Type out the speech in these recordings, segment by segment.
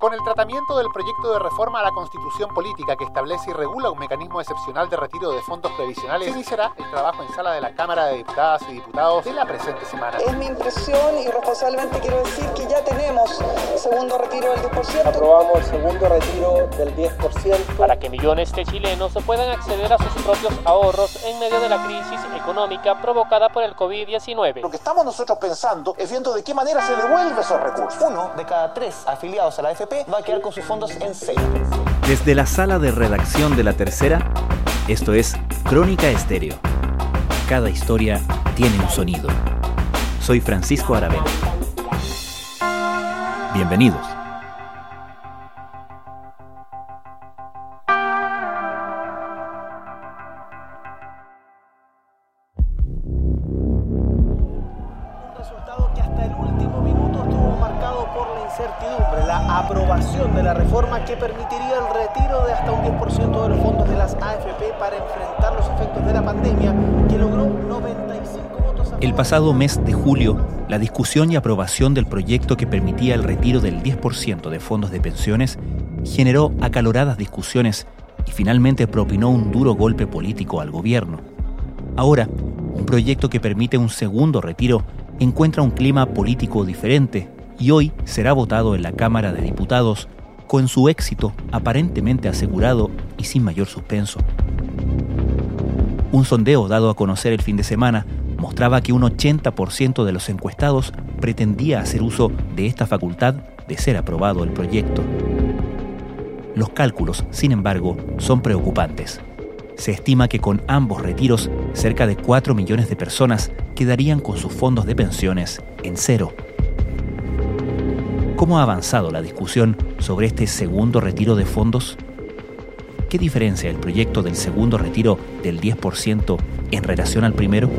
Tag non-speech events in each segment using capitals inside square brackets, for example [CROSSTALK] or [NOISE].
Con el tratamiento del proyecto de reforma a la Constitución Política que establece y regula un mecanismo excepcional de retiro de fondos previsionales, se iniciará el trabajo en sala de la Cámara de Diputadas y Diputados de la presente semana. Es mi impresión y responsablemente quiero decir que ya tenemos segundo retiro del 10%. Aprobamos el segundo retiro del 10%. Para que millones de chilenos puedan acceder a sus propios ahorros en medio de la crisis económica provocada por el COVID-19. Lo que estamos nosotros pensando es viendo de qué manera se devuelve esos recursos. Uno de cada tres afiliados a la Va a quedar con sus fondos en cero. Desde la sala de redacción de La Tercera, esto es Crónica Estéreo. Cada historia tiene un sonido. Soy Francisco Aravena. Bienvenidos. Pasado mes de julio, la discusión y aprobación del proyecto que permitía el retiro del 10% de fondos de pensiones generó acaloradas discusiones y finalmente propinó un duro golpe político al gobierno. Ahora, un proyecto que permite un segundo retiro encuentra un clima político diferente y hoy será votado en la Cámara de Diputados con su éxito aparentemente asegurado y sin mayor suspenso. Un sondeo dado a conocer el fin de semana mostraba que un 80% de los encuestados pretendía hacer uso de esta facultad de ser aprobado el proyecto. Los cálculos, sin embargo, son preocupantes. Se estima que con ambos retiros, cerca de 4 millones de personas quedarían con sus fondos de pensiones en cero. ¿Cómo ha avanzado la discusión sobre este segundo retiro de fondos? ¿Qué diferencia el proyecto del segundo retiro del 10% en relación al primero?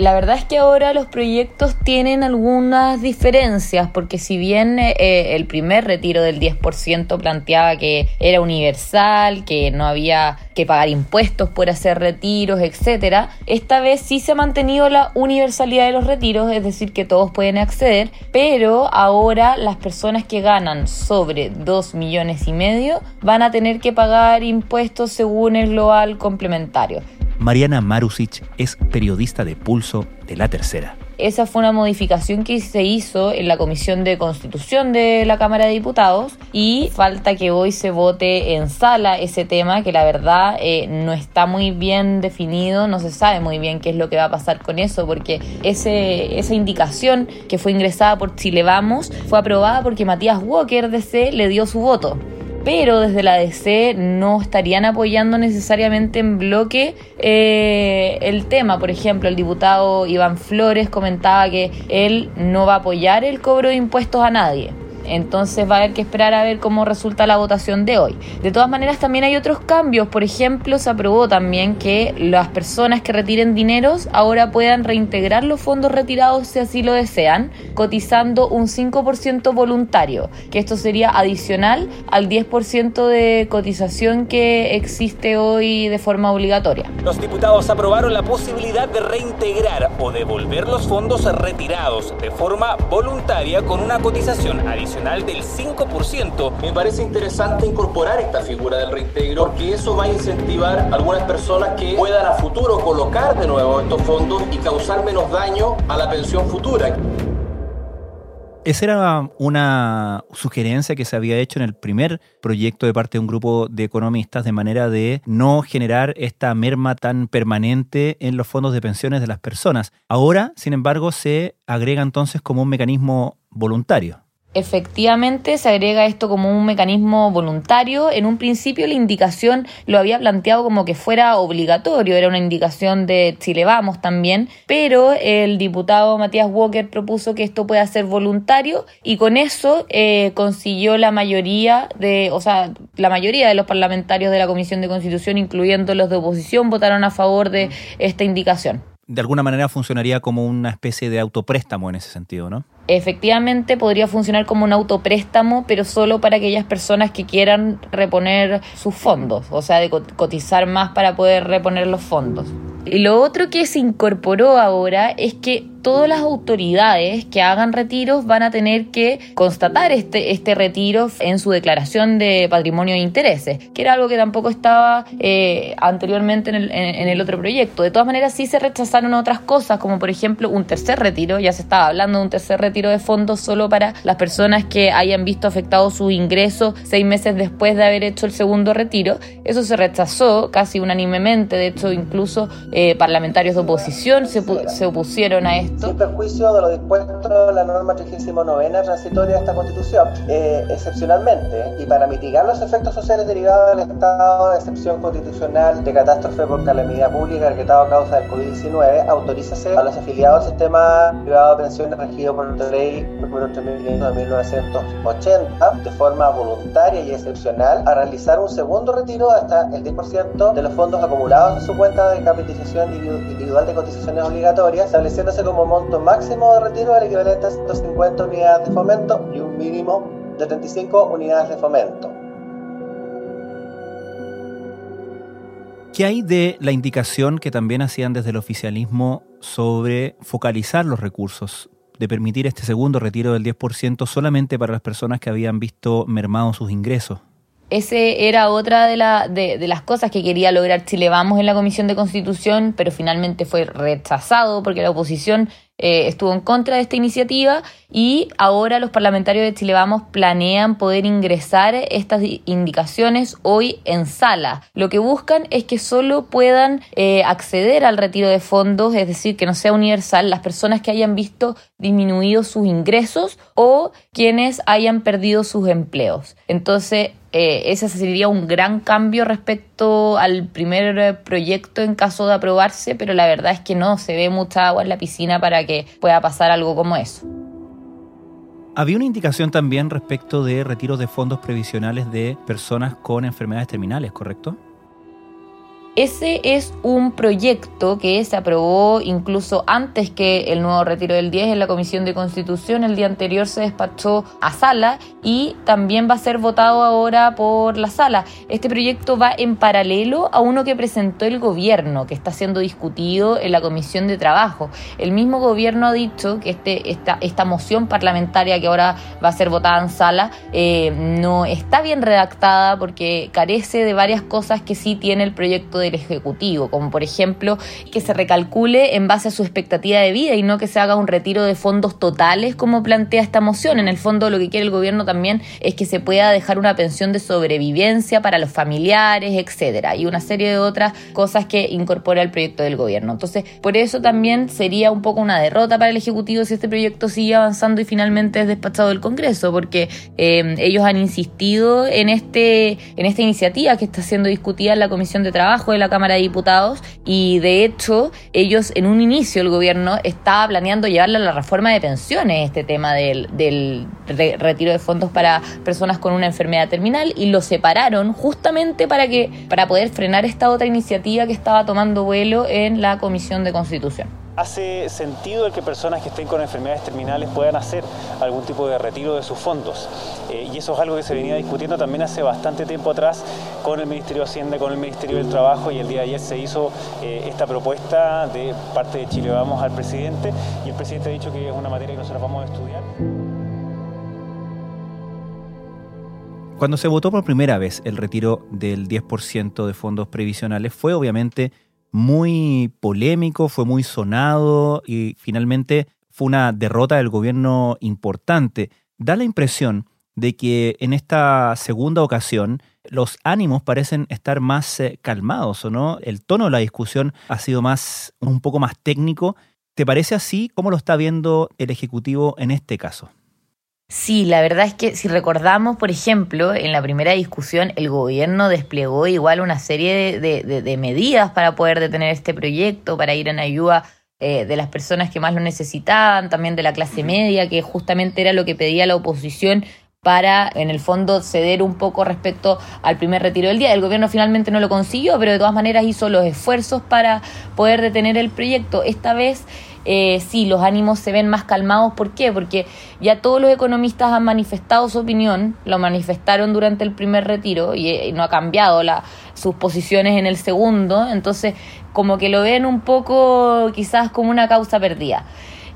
La verdad es que ahora los proyectos tienen algunas diferencias, porque si bien eh, el primer retiro del 10% planteaba que era universal, que no había que pagar impuestos por hacer retiros, etcétera, esta vez sí se ha mantenido la universalidad de los retiros, es decir, que todos pueden acceder, pero ahora las personas que ganan sobre 2 millones y medio van a tener que pagar impuestos según el global complementario. Mariana Marusic es periodista de Pulso de La Tercera. Esa fue una modificación que se hizo en la Comisión de Constitución de la Cámara de Diputados y falta que hoy se vote en sala ese tema que la verdad eh, no está muy bien definido, no se sabe muy bien qué es lo que va a pasar con eso porque esa indicación que fue ingresada por Chile Vamos fue aprobada porque Matías Walker DC le dio su voto pero desde la DC no estarían apoyando necesariamente en bloque eh, el tema. Por ejemplo, el diputado Iván Flores comentaba que él no va a apoyar el cobro de impuestos a nadie. Entonces va a haber que esperar a ver cómo resulta la votación de hoy. De todas maneras, también hay otros cambios. Por ejemplo, se aprobó también que las personas que retiren dineros ahora puedan reintegrar los fondos retirados si así lo desean, cotizando un 5% voluntario, que esto sería adicional al 10% de cotización que existe hoy de forma obligatoria. Los diputados aprobaron la posibilidad de reintegrar o devolver los fondos retirados de forma voluntaria con una cotización adicional del 5%. Me parece interesante incorporar esta figura del reintegro porque eso va a incentivar a algunas personas que puedan a futuro colocar de nuevo estos fondos y causar menos daño a la pensión futura. Esa era una sugerencia que se había hecho en el primer proyecto de parte de un grupo de economistas de manera de no generar esta merma tan permanente en los fondos de pensiones de las personas. Ahora, sin embargo, se agrega entonces como un mecanismo voluntario. Efectivamente, se agrega esto como un mecanismo voluntario. En un principio la indicación lo había planteado como que fuera obligatorio, era una indicación de Chile Vamos también, pero el diputado Matías Walker propuso que esto pueda ser voluntario y con eso eh, consiguió la mayoría de, o sea, la mayoría de los parlamentarios de la Comisión de Constitución, incluyendo los de oposición, votaron a favor de esta indicación. De alguna manera funcionaría como una especie de autopréstamo en ese sentido, ¿no? efectivamente podría funcionar como un autopréstamo, pero solo para aquellas personas que quieran reponer sus fondos, o sea, de cotizar más para poder reponer los fondos. Y lo otro que se incorporó ahora es que todas las autoridades que hagan retiros van a tener que constatar este, este retiro en su declaración de patrimonio e intereses, que era algo que tampoco estaba eh, anteriormente en el, en el, otro proyecto. De todas maneras, sí se rechazaron otras cosas, como por ejemplo un tercer retiro, ya se estaba hablando de un tercer retiro de fondos solo para las personas que hayan visto afectados sus ingresos seis meses después de haber hecho el segundo retiro. Eso se rechazó casi unánimemente, de hecho incluso eh, parlamentarios de oposición se, se opusieron a esto sin perjuicio de lo dispuesto en la norma 39 transitoria de esta Constitución, eh, excepcionalmente, y para mitigar los efectos sociales derivados del estado de excepción constitucional de catástrofe por calamidad pública decretado a causa del COVID-19, autorízase a los afiliados al sistema privado de pensiones regido por la ley número 3500 de 1980 de forma voluntaria y excepcional a realizar un segundo retiro hasta el 10% de los fondos acumulados en su cuenta de capitalización individual de cotizaciones obligatorias, estableciéndose como monto máximo de retiro el equivalente a 150 unidades de fomento y un mínimo de 35 unidades de fomento. ¿Qué hay de la indicación que también hacían desde el oficialismo sobre focalizar los recursos, de permitir este segundo retiro del 10% solamente para las personas que habían visto mermados sus ingresos? Ese era otra de, la, de, de, las cosas que quería lograr Chile Vamos en la Comisión de Constitución, pero finalmente fue rechazado porque la oposición eh, estuvo en contra de esta iniciativa y ahora los parlamentarios de Chile Vamos planean poder ingresar estas indicaciones hoy en sala. Lo que buscan es que solo puedan eh, acceder al retiro de fondos, es decir, que no sea universal, las personas que hayan visto disminuidos sus ingresos o quienes hayan perdido sus empleos. Entonces, eh, ese sería un gran cambio respecto al primer proyecto en caso de aprobarse, pero la verdad es que no se ve mucha agua en la piscina para que pueda pasar algo como eso. Había una indicación también respecto de retiros de fondos previsionales de personas con enfermedades terminales, ¿correcto? Ese es un proyecto que se aprobó incluso antes que el nuevo retiro del 10 en la Comisión de Constitución. El día anterior se despachó a sala y también va a ser votado ahora por la sala. Este proyecto va en paralelo a uno que presentó el gobierno, que está siendo discutido en la Comisión de Trabajo. El mismo gobierno ha dicho que este, esta, esta moción parlamentaria que ahora va a ser votada en sala eh, no está bien redactada porque carece de varias cosas que sí tiene el proyecto del Ejecutivo, como por ejemplo que se recalcule en base a su expectativa de vida y no que se haga un retiro de fondos totales como plantea esta moción. En el fondo lo que quiere el gobierno también es que se pueda dejar una pensión de sobrevivencia para los familiares, etcétera, y una serie de otras cosas que incorpora el proyecto del gobierno. Entonces, por eso también sería un poco una derrota para el Ejecutivo si este proyecto sigue avanzando y finalmente es despachado del Congreso, porque eh, ellos han insistido en este en esta iniciativa que está siendo discutida en la Comisión de Trabajo de la Cámara de Diputados y de hecho ellos en un inicio el gobierno estaba planeando llevarle a la reforma de pensiones este tema del, del retiro de fondos para personas con una enfermedad terminal y lo separaron justamente para que para poder frenar esta otra iniciativa que estaba tomando vuelo en la Comisión de Constitución hace sentido el que personas que estén con enfermedades terminales puedan hacer algún tipo de retiro de sus fondos. Eh, y eso es algo que se venía discutiendo también hace bastante tiempo atrás con el Ministerio de Hacienda, con el Ministerio del Trabajo y el día de ayer se hizo eh, esta propuesta de parte de Chile Vamos al presidente y el presidente ha dicho que es una materia que nosotros vamos a estudiar. Cuando se votó por primera vez el retiro del 10% de fondos previsionales fue obviamente muy polémico, fue muy sonado y finalmente fue una derrota del gobierno importante. Da la impresión de que en esta segunda ocasión los ánimos parecen estar más eh, calmados, ¿o no? El tono de la discusión ha sido más, un poco más técnico. ¿Te parece así? ¿Cómo lo está viendo el Ejecutivo en este caso? Sí, la verdad es que si recordamos, por ejemplo, en la primera discusión el gobierno desplegó igual una serie de, medidas para poder detener este proyecto, para ir en ayuda eh, de las personas que más lo necesitaban, también de la clase media, que justamente era lo que pedía la oposición para, en el fondo, ceder un poco respecto al primer retiro del día. El gobierno finalmente no lo consiguió, pero de todas maneras hizo los esfuerzos para poder detener el proyecto. Esta vez eh, sí, los ánimos se ven más calmados. ¿Por qué? Porque ya todos los economistas han manifestado su opinión, lo manifestaron durante el primer retiro y, eh, no ha cambiado la, sus posiciones en el segundo. Entonces, como que lo ven un poco quizás como una causa perdida.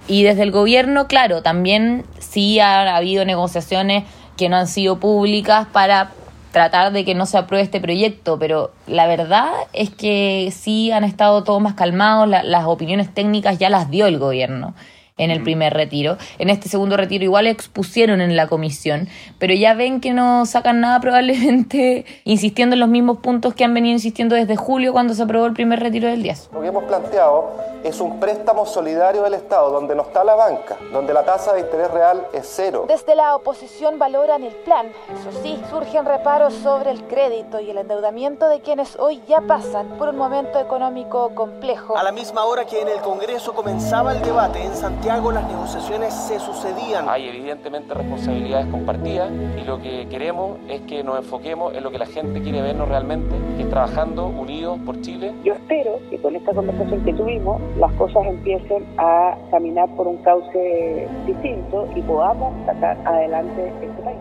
Y desde el gobierno, claro, también sí ha habido negociaciones que no han sido públicas para tratar de que no se apruebe este proyecto, pero la verdad es que sí han estado todos más calmados, las opiniones técnicas ya las dio el gobierno en el primer retiro. En este segundo retiro igual expusieron en la comisión, pero ya ven que no sacan nada probablemente [LAUGHS] insistiendo en los mismos puntos que han venido insistiendo desde julio cuando se aprobó el primer retiro del 10. Lo que hemos planteado es un préstamo solidario del Estado donde no está la banca, donde la tasa de interés real es cero. Desde la oposición valoran el plan. Eso sí, surgen reparos sobre el crédito y el endeudamiento de quienes hoy ya pasan por un momento económico complejo. A la misma hora que en el Congreso comenzaba el debate en Santiago, las negociaciones se sucedían. Hay evidentemente responsabilidades compartidas y lo que queremos es que nos enfoquemos en lo que la gente quiere vernos realmente, que es trabajando unidos por Chile. Yo espero que con esta conversación que tuvimos las cosas empiecen a caminar por un cauce distinto y podamos sacar adelante este país.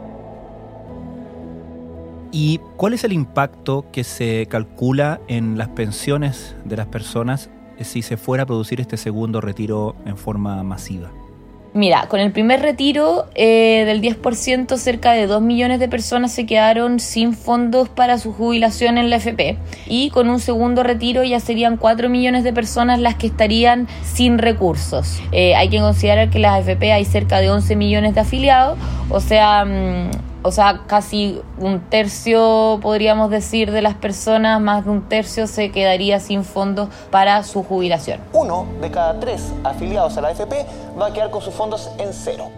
¿Y cuál es el impacto que se calcula en las pensiones de las personas si se fuera a producir este segundo retiro en forma masiva? Mira, con el primer retiro eh, del 10%, cerca de 2 millones de personas se quedaron sin fondos para su jubilación en la FP. Y con un segundo retiro ya serían 4 millones de personas las que estarían sin recursos. Eh, hay que considerar que en la FP hay cerca de 11 millones de afiliados, o sea... Mm, o sea, casi un tercio, podríamos decir, de las personas, más de un tercio, se quedaría sin fondos para su jubilación. Uno de cada tres afiliados a la AFP va a quedar con sus fondos en cero.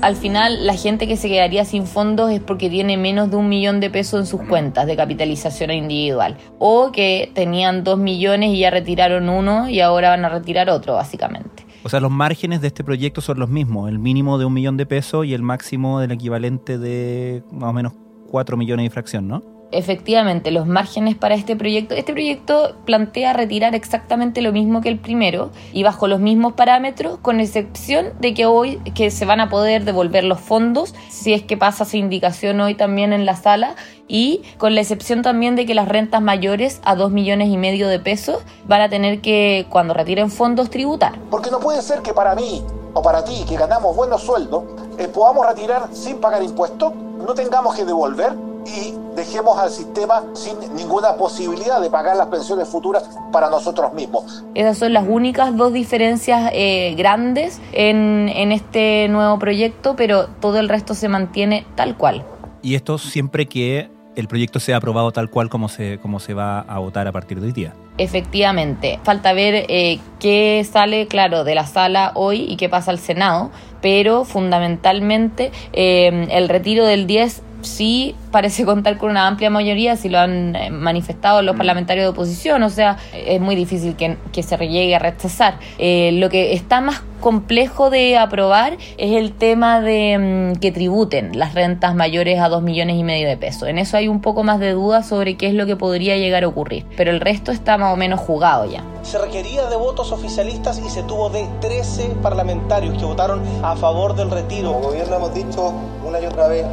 Al final, la gente que se quedaría sin fondos es porque tiene menos de un millón de pesos en sus cuentas de capitalización individual. O que tenían dos millones y ya retiraron uno y ahora van a retirar otro, básicamente. O sea, los márgenes de este proyecto son los mismos, el mínimo de un millón de pesos y el máximo del equivalente de más o menos cuatro millones de fracción, ¿no? Efectivamente los márgenes para este proyecto. Este proyecto plantea retirar exactamente lo mismo que el primero y bajo los mismos parámetros, con excepción de que hoy que se van a poder devolver los fondos si es que pasa esa indicación hoy también en la sala y con la excepción también de que las rentas mayores a dos millones y medio de pesos van a tener que cuando retiren fondos tributar. Porque no puede ser que para mí o para ti que ganamos buenos sueldos eh, podamos retirar sin pagar impuestos, no tengamos que devolver y dejemos al sistema sin ninguna posibilidad de pagar las pensiones futuras para nosotros mismos. Esas son las únicas dos diferencias eh, grandes en, en este nuevo proyecto, pero todo el resto se mantiene tal cual. Y esto siempre que el proyecto sea aprobado tal cual como se, como se va a votar a partir de hoy día. Efectivamente, falta ver eh, qué sale, claro, de la sala hoy y qué pasa al Senado, pero fundamentalmente eh, el retiro del 10 sí parece contar con una amplia mayoría, si lo han eh, manifestado los mm. parlamentarios de oposición, o sea, es muy difícil que, se llegue a rechazar. Eh, lo que está más complejo de aprobar es el tema de mm, que tributen las rentas mayores a dos millones y medio de pesos. En eso hay un poco más de dudas sobre qué es lo que podría llegar a ocurrir, pero el resto está más o menos jugado ya. Se requería de votos oficialistas y se tuvo de 13 parlamentarios que votaron a favor del retiro. Como gobierno hemos dicho una y otra vez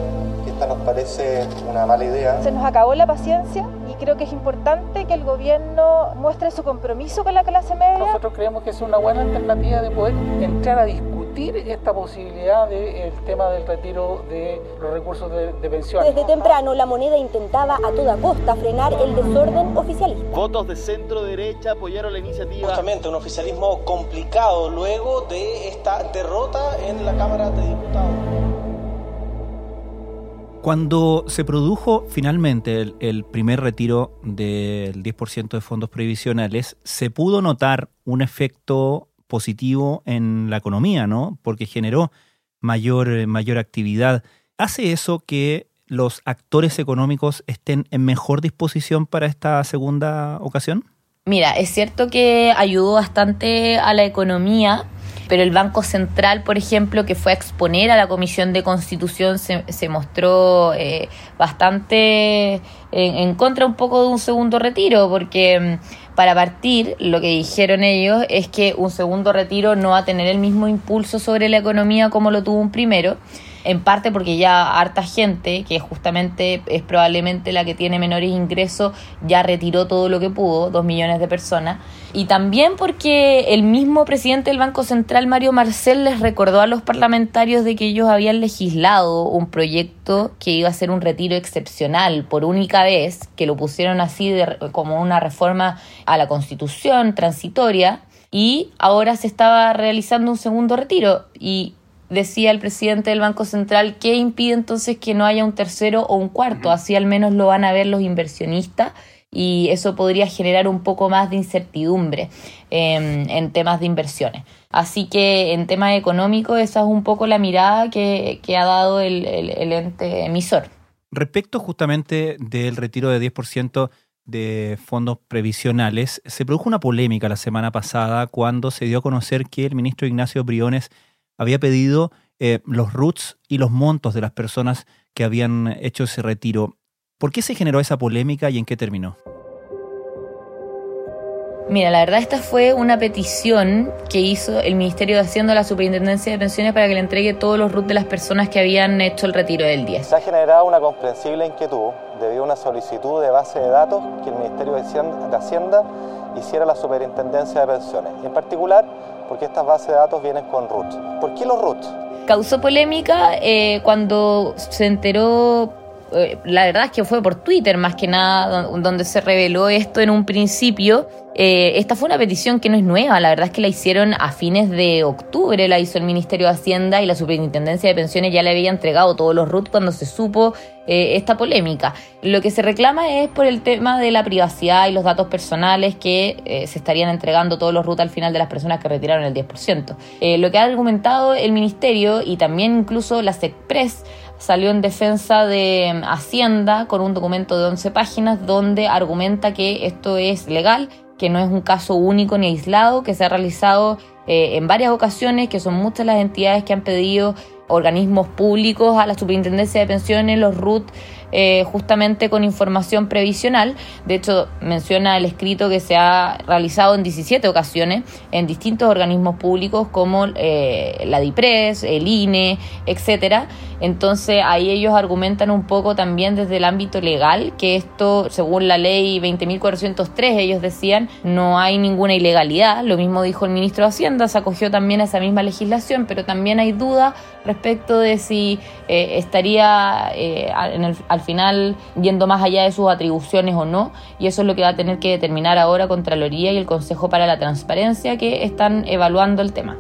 nos parece una mala idea. Se nos acabó la paciencia y creo que es importante que el gobierno muestre su compromiso con la clase media. Nosotros creemos que es una buena alternativa de poder entrar a discutir esta posibilidad del tema del retiro de los recursos de, de pensión. Desde temprano la moneda intentaba a toda costa frenar el desorden oficialista. Votos de centro derecha apoyaron la iniciativa. Justamente un oficialismo complicado luego de esta derrota en la Cámara de Diputados. Cuando se produjo finalmente el, primer retiro del 10% de fondos previsionales, se pudo notar un efecto positivo en la economía, ¿no? Porque generó mayor, mayor actividad. ¿Hace eso que los actores económicos estén en mejor disposición para esta segunda ocasión? Mira, es cierto que ayudó bastante a la economía pero el Banco Central, por ejemplo, que fue a exponer a la Comisión de Constitución, se, se mostró eh, bastante en, contra un poco de un segundo retiro, porque mm, para partir, lo que dijeron ellos es que un segundo retiro no va a tener el mismo impulso sobre la economía como lo tuvo un primero en parte porque ya harta gente, que justamente es probablemente la que tiene menores ingresos, ya retiró todo lo que pudo, dos millones de personas, y también porque el mismo presidente del Banco Central, Mario Marcel, les recordó a los parlamentarios de que ellos habían legislado un proyecto que iba a ser un retiro excepcional por única vez, que lo pusieron así como una reforma a la Constitución transitoria, y ahora se estaba realizando un segundo retiro. Y decía el presidente del Banco Central, ¿qué impide entonces que no haya un tercero o un cuarto? Así al menos lo van a ver los inversionistas y eso podría generar un poco más de incertidumbre em, en temas de inversiones. Así que en temas económicos esa es un poco la mirada que, ha dado el, el, ente emisor. Respecto justamente del retiro de 10% de fondos previsionales, se produjo una polémica la semana pasada cuando se dio a conocer que el ministro Ignacio Briones había pedido eh, los roots y los montos de las personas que habían hecho ese retiro. ¿Por qué se generó esa polémica y en qué terminó? Mira, la verdad esta fue una petición que hizo el Ministerio de Hacienda a la Superintendencia de Pensiones para que le entregue todos los RUT de las personas que habían hecho el retiro del 10. Se ha generado una comprensible inquietud debido a una solicitud de base de datos que el Ministerio de Hacienda, hiciera a la Superintendencia de Pensiones. En particular, porque estas bases de datos vienen con root. ¿Por qué los root? Causó polémica eh, cuando se enteró eh, la verdad es que fue por Twitter más que nada donde se reveló esto en un principio. Eh, esta fue una petición que no es nueva, la verdad es que la hicieron a fines de octubre, la hizo el Ministerio de Hacienda y la Superintendencia de Pensiones ya le había entregado todos los RUT cuando se supo eh, esta polémica. Lo que se reclama es por el tema de la privacidad y los datos personales que se estarían entregando todos los RUT al final de las personas que retiraron el 10%. lo que ha argumentado el Ministerio y también incluso la SECPRES salió en defensa de mm, Hacienda con un documento de 11 páginas donde argumenta que esto es legal, que no es un caso único ni aislado, que se ha realizado eh, en varias ocasiones, que son muchas las entidades que han pedido organismos públicos a la Superintendencia de Pensiones, los RUT, eh, justamente con información previsional. De hecho, menciona el escrito que se ha realizado en 17 ocasiones en distintos organismos públicos como eh, la DIPRES, el INE, etcétera. Entonces ahí ellos argumentan un poco también desde el ámbito legal que esto, según la ley 20.403, ellos decían, no hay ninguna ilegalidad. Lo mismo dijo el ministro de Hacienda, se acogió también a esa misma legislación, pero también hay duda respecto de si eh, estaría en el, final yendo más allá de sus atribuciones o no, y eso es lo que va a tener que determinar ahora Contraloría y el Consejo para la Transparencia que están evaluando el tema.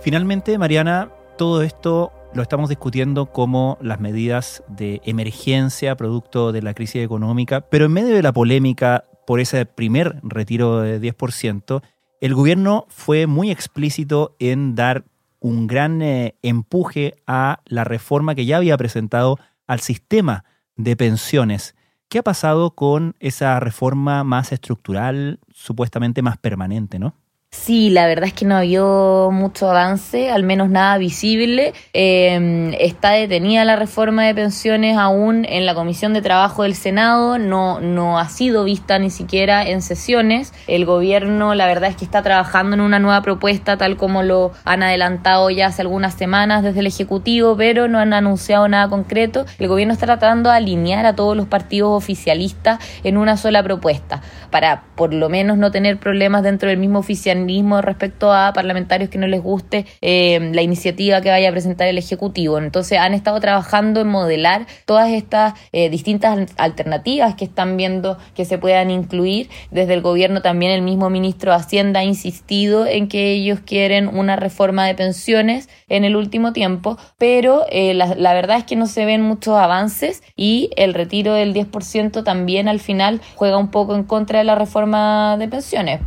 Finalmente, Mariana, todo esto lo estamos discutiendo como las medidas de emergencia producto de la crisis económica, pero en medio de la polémica por ese primer retiro de 10%, el gobierno fue muy explícito en dar un gran eh, empuje a la reforma que ya había presentado al sistema de pensiones. ¿Qué ha pasado con esa reforma más estructural, supuestamente más permanente, no? Sí, la verdad es que no habido mucho avance, al menos nada visible. Em, está detenida la reforma de pensiones aún en la Comisión de Trabajo del Senado, no, no ha sido vista ni siquiera en sesiones. El gobierno, la verdad es que está trabajando en una nueva propuesta, tal como lo han adelantado ya hace algunas semanas desde el Ejecutivo, pero no han anunciado nada concreto. El gobierno está tratando de alinear a todos los partidos oficialistas en una sola propuesta, para por lo menos no tener problemas dentro del mismo oficialismo respecto a parlamentarios que no les guste eh, la iniciativa que vaya a presentar el Ejecutivo. Entonces han estado trabajando en modelar todas estas eh, distintas alternativas que están viendo que se puedan incluir. Desde el gobierno también el mismo ministro de Hacienda ha insistido en que ellos quieren una reforma de pensiones en el último tiempo, pero eh, la, la verdad es que no se ven muchos avances y el retiro del 10% también al final juega un poco en contra de la reforma de pensiones.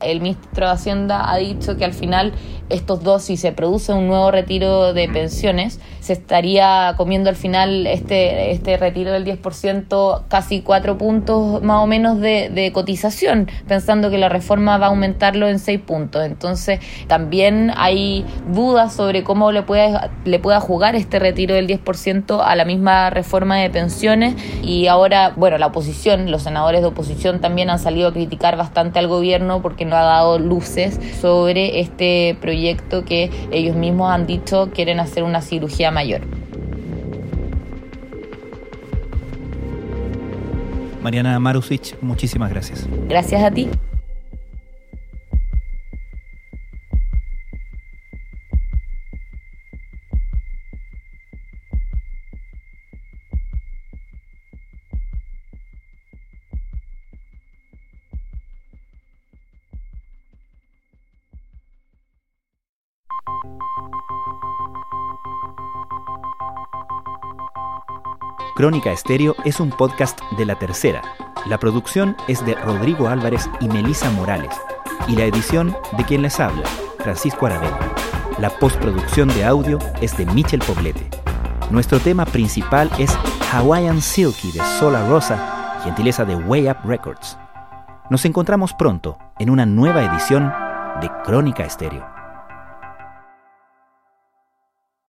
El ministro de Hacienda ha dicho que al final estos dos, si se produce un nuevo retiro de pensiones, se estaría comiendo al final este, este retiro del 10%, casi cuatro puntos más o menos de, cotización, pensando que la reforma va a aumentarlo en seis puntos. Entonces, también hay dudas sobre cómo le puede, le pueda jugar este retiro del 10% a la misma reforma de pensiones. Y ahora, bueno, la oposición, los senadores de oposición también han salido a criticar bastante al gobierno porque no ha dado luces sobre este proyecto que ellos mismos han dicho quieren hacer una cirugía mayor. Mariana Marusic, muchísimas gracias. Gracias a ti. Crónica Estéreo es un podcast de La Tercera. La producción es de Rodrigo Álvarez y Melisa Morales. Y la edición de quien les habla, Francisco Aravena. La postproducción de audio es de Michel Poblete. Nuestro tema principal es Hawaiian Silky de Sola Rosa, gentileza de Way Up Records. Nos encontramos pronto en una nueva edición de Crónica Estéreo.